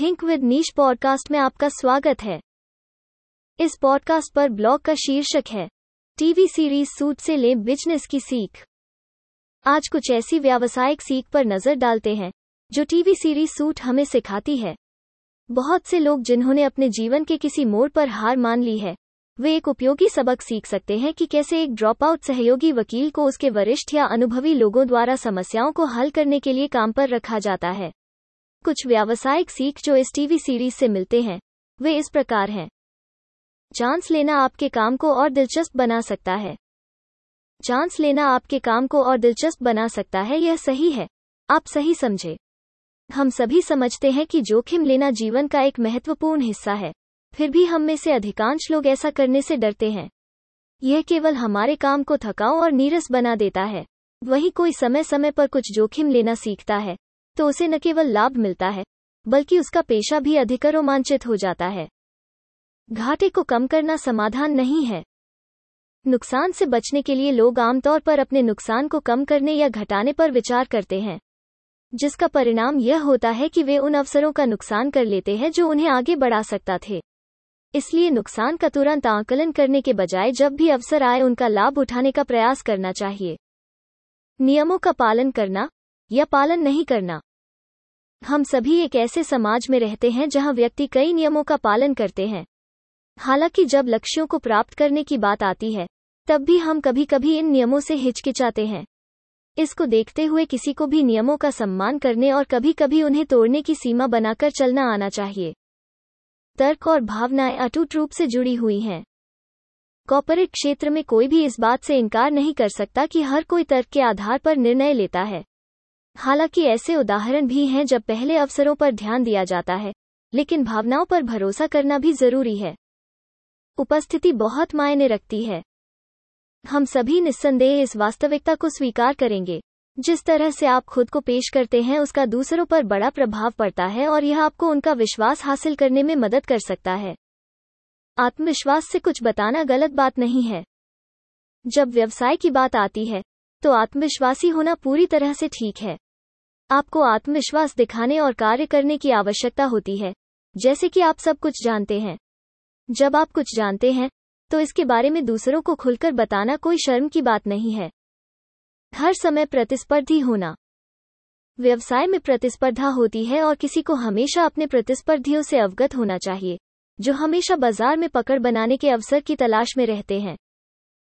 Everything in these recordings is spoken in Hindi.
थिंक विद नीश पॉडकास्ट में आपका स्वागत है। इस पॉडकास्ट पर ब्लॉग का शीर्षक है टीवी सीरीज़ सूट से ले बिज़नेस की सीख। आज कुछ ऐसी व्यावसायिक सीख पर नज़र डालते हैं, जो टीवी सीरीज़ सूट हमें सिखाती है। बहुत से लोग जिन्होंने अपने जीवन के किसी मोड़ पर हार मान ली है, वे एक उपयोगी सबक सीख सकते हैं कि कैसे एक ड्रॉप आउट सहयोगी वकील को उसके वरिष्ठ या अनुभवी लोगों द्वारा समस्याओं को हल करने के लिए काम पर रखा जाता है। कुछ व्यावसायिक सीख जो इस टीवी सीरीज़ से मिलते हैं, वे इस प्रकार हैं। चांस लेना आपके काम को और दिलचस्प बना सकता है। चांस लेना आपके काम को और दिलचस्प बना सकता है, यह सही है। आप सही समझे। हम सभी समझते हैं कि जोखिम लेना जीवन का एक महत्वपूर्ण हिस्सा है। फिर भी हम में से अधिकांश लोग ऐसा करने से डरते हैं। यह केवल हमारे काम को थकाऊ और नीरस बना देता है। वही कोई समय समय पर कुछ जोखिम लेना सीखता है। तो उसे न केवल लाभ मिलता है, बल्कि उसका पेशा भी अधिक रोमांचित हो जाता है। घाटे को कम करना समाधान नहीं है। नुकसान से बचने के लिए लोग आमतौर पर अपने नुकसान को कम करने या घटाने पर विचार करते हैं, जिसका परिणाम यह होता है कि वे उन अवसरों का नुकसान कर लेते हैं जो उन्हें आगे बढ़ा सकता थे। इसलिए नुकसान का तुरंत आंकलन करने के बजाय जब भी अवसर आए उनका लाभ उठाने का प्रयास करना चाहिए। नियमों का पालन करना या पालन नहीं करना। हम सभी एक ऐसे समाज में रहते हैं जहाँ व्यक्ति कई नियमों का पालन करते हैं। हालाँकि जब लक्ष्यों को प्राप्त करने की बात आती है, तब भी हम कभी कभी इन नियमों से हिचकिचाते हैं। इसको देखते हुए किसी को भी नियमों का सम्मान करने और कभी कभी उन्हें तोड़ने की सीमा बनाकर चलना आना चाहिए। तर्क और भावनाएँ अटूट रूप से जुड़ी हुई हैं। कॉर्पोरेट क्षेत्र में कोई भी इस बात से इनकार नहीं कर सकता कि हर कोई तर्क के आधार पर निर्णय लेता है। हालाँकि ऐसे उदाहरण भी हैं जब पहले अवसरों पर ध्यान दिया जाता है, लेकिन भावनाओं पर भरोसा करना भी ज़रूरी है। उपस्थिति बहुत मायने रखती है। हम सभी निस्संदेह इस वास्तविकता को स्वीकार करेंगे। जिस तरह से आप खुद को पेश करते हैं, उसका दूसरों पर बड़ा प्रभाव पड़ता है और यह आपको उनका विश्वास हासिल करने में मदद कर सकता है। आत्मविश्वास से कुछ बताना गलत बात नहीं है। जब व्यवसाय की बात आती है तो आत्मविश्वासी होना पूरी तरह से ठीक है। आपको आत्मविश्वास दिखाने और कार्य करने की आवश्यकता होती है, जैसे कि आप सब कुछ जानते हैं। जब आप कुछ जानते हैं तो इसके बारे में दूसरों को खुलकर बताना कोई शर्म की बात नहीं है। हर समय प्रतिस्पर्धी होना। व्यवसाय में प्रतिस्पर्धा होती है और किसी को हमेशा अपने प्रतिस्पर्धियों से अवगत होना चाहिए, जो हमेशा बाज़ार में पकड़ बनाने के अवसर की तलाश में रहते हैं।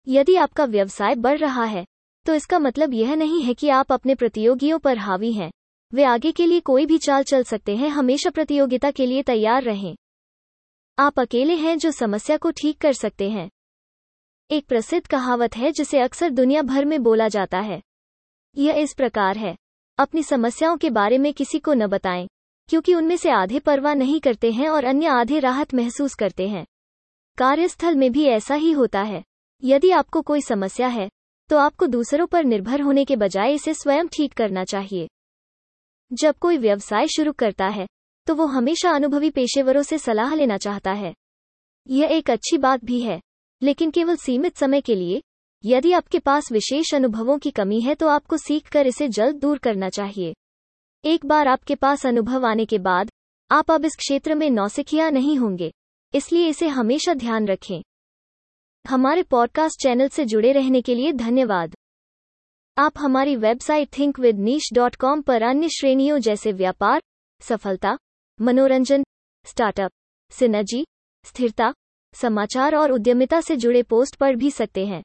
यदि आपका व्यवसाय बढ़ रहा है तो इसका मतलब यह नहीं है कि आप अपने प्रतियोगियों पर हावी हैं। वे आगे के लिए कोई भी चाल चल सकते हैं, हमेशा प्रतियोगिता के लिए तैयार रहें। आप अकेले हैं जो समस्या को ठीक कर सकते हैं। एक प्रसिद्ध कहावत है जिसे अक्सर दुनिया भर में बोला जाता है। यह इस प्रकार है। अपनी समस्याओं के बारे में किसी को न बताएँ, क्योंकि उनमें से आधे परवाह नहीं करते हैं और अन्य आधे राहत महसूस करते हैं। कार्यस्थल में भी ऐसा ही होता है। यदि आपको कोई समस्या है तो आपको दूसरों पर निर्भर होने के बजाय इसे स्वयं ठीक करना चाहिए। जब कोई व्यवसाय शुरू करता है तो वो हमेशा अनुभवी पेशेवरों से सलाह लेना चाहता है। यह एक अच्छी बात भी है, लेकिन केवल सीमित समय के लिए, यदि आपके पास विशेष अनुभवों की कमी है तो आपको सीख कर इसे जल्द दूर करना चाहिए। एक बार आपके पास अनुभव आने के बाद, आप अब इस क्षेत्र में नौसिखिया नहीं होंगे, इसलिए इसे हमेशा ध्यान रखें। हमारे पॉडकास्ट चैनल से जुड़े रहने के लिए धन्यवाद। आप हमारी वेबसाइट कॉम पर अन्य श्रेणियों जैसे व्यापार, सफलता, मनोरंजन, स्टार्टअप, सिनर्जी, स्थिरता, समाचार और उद्यमिता से जुड़े पोस्ट पढ़ भी सकते हैं।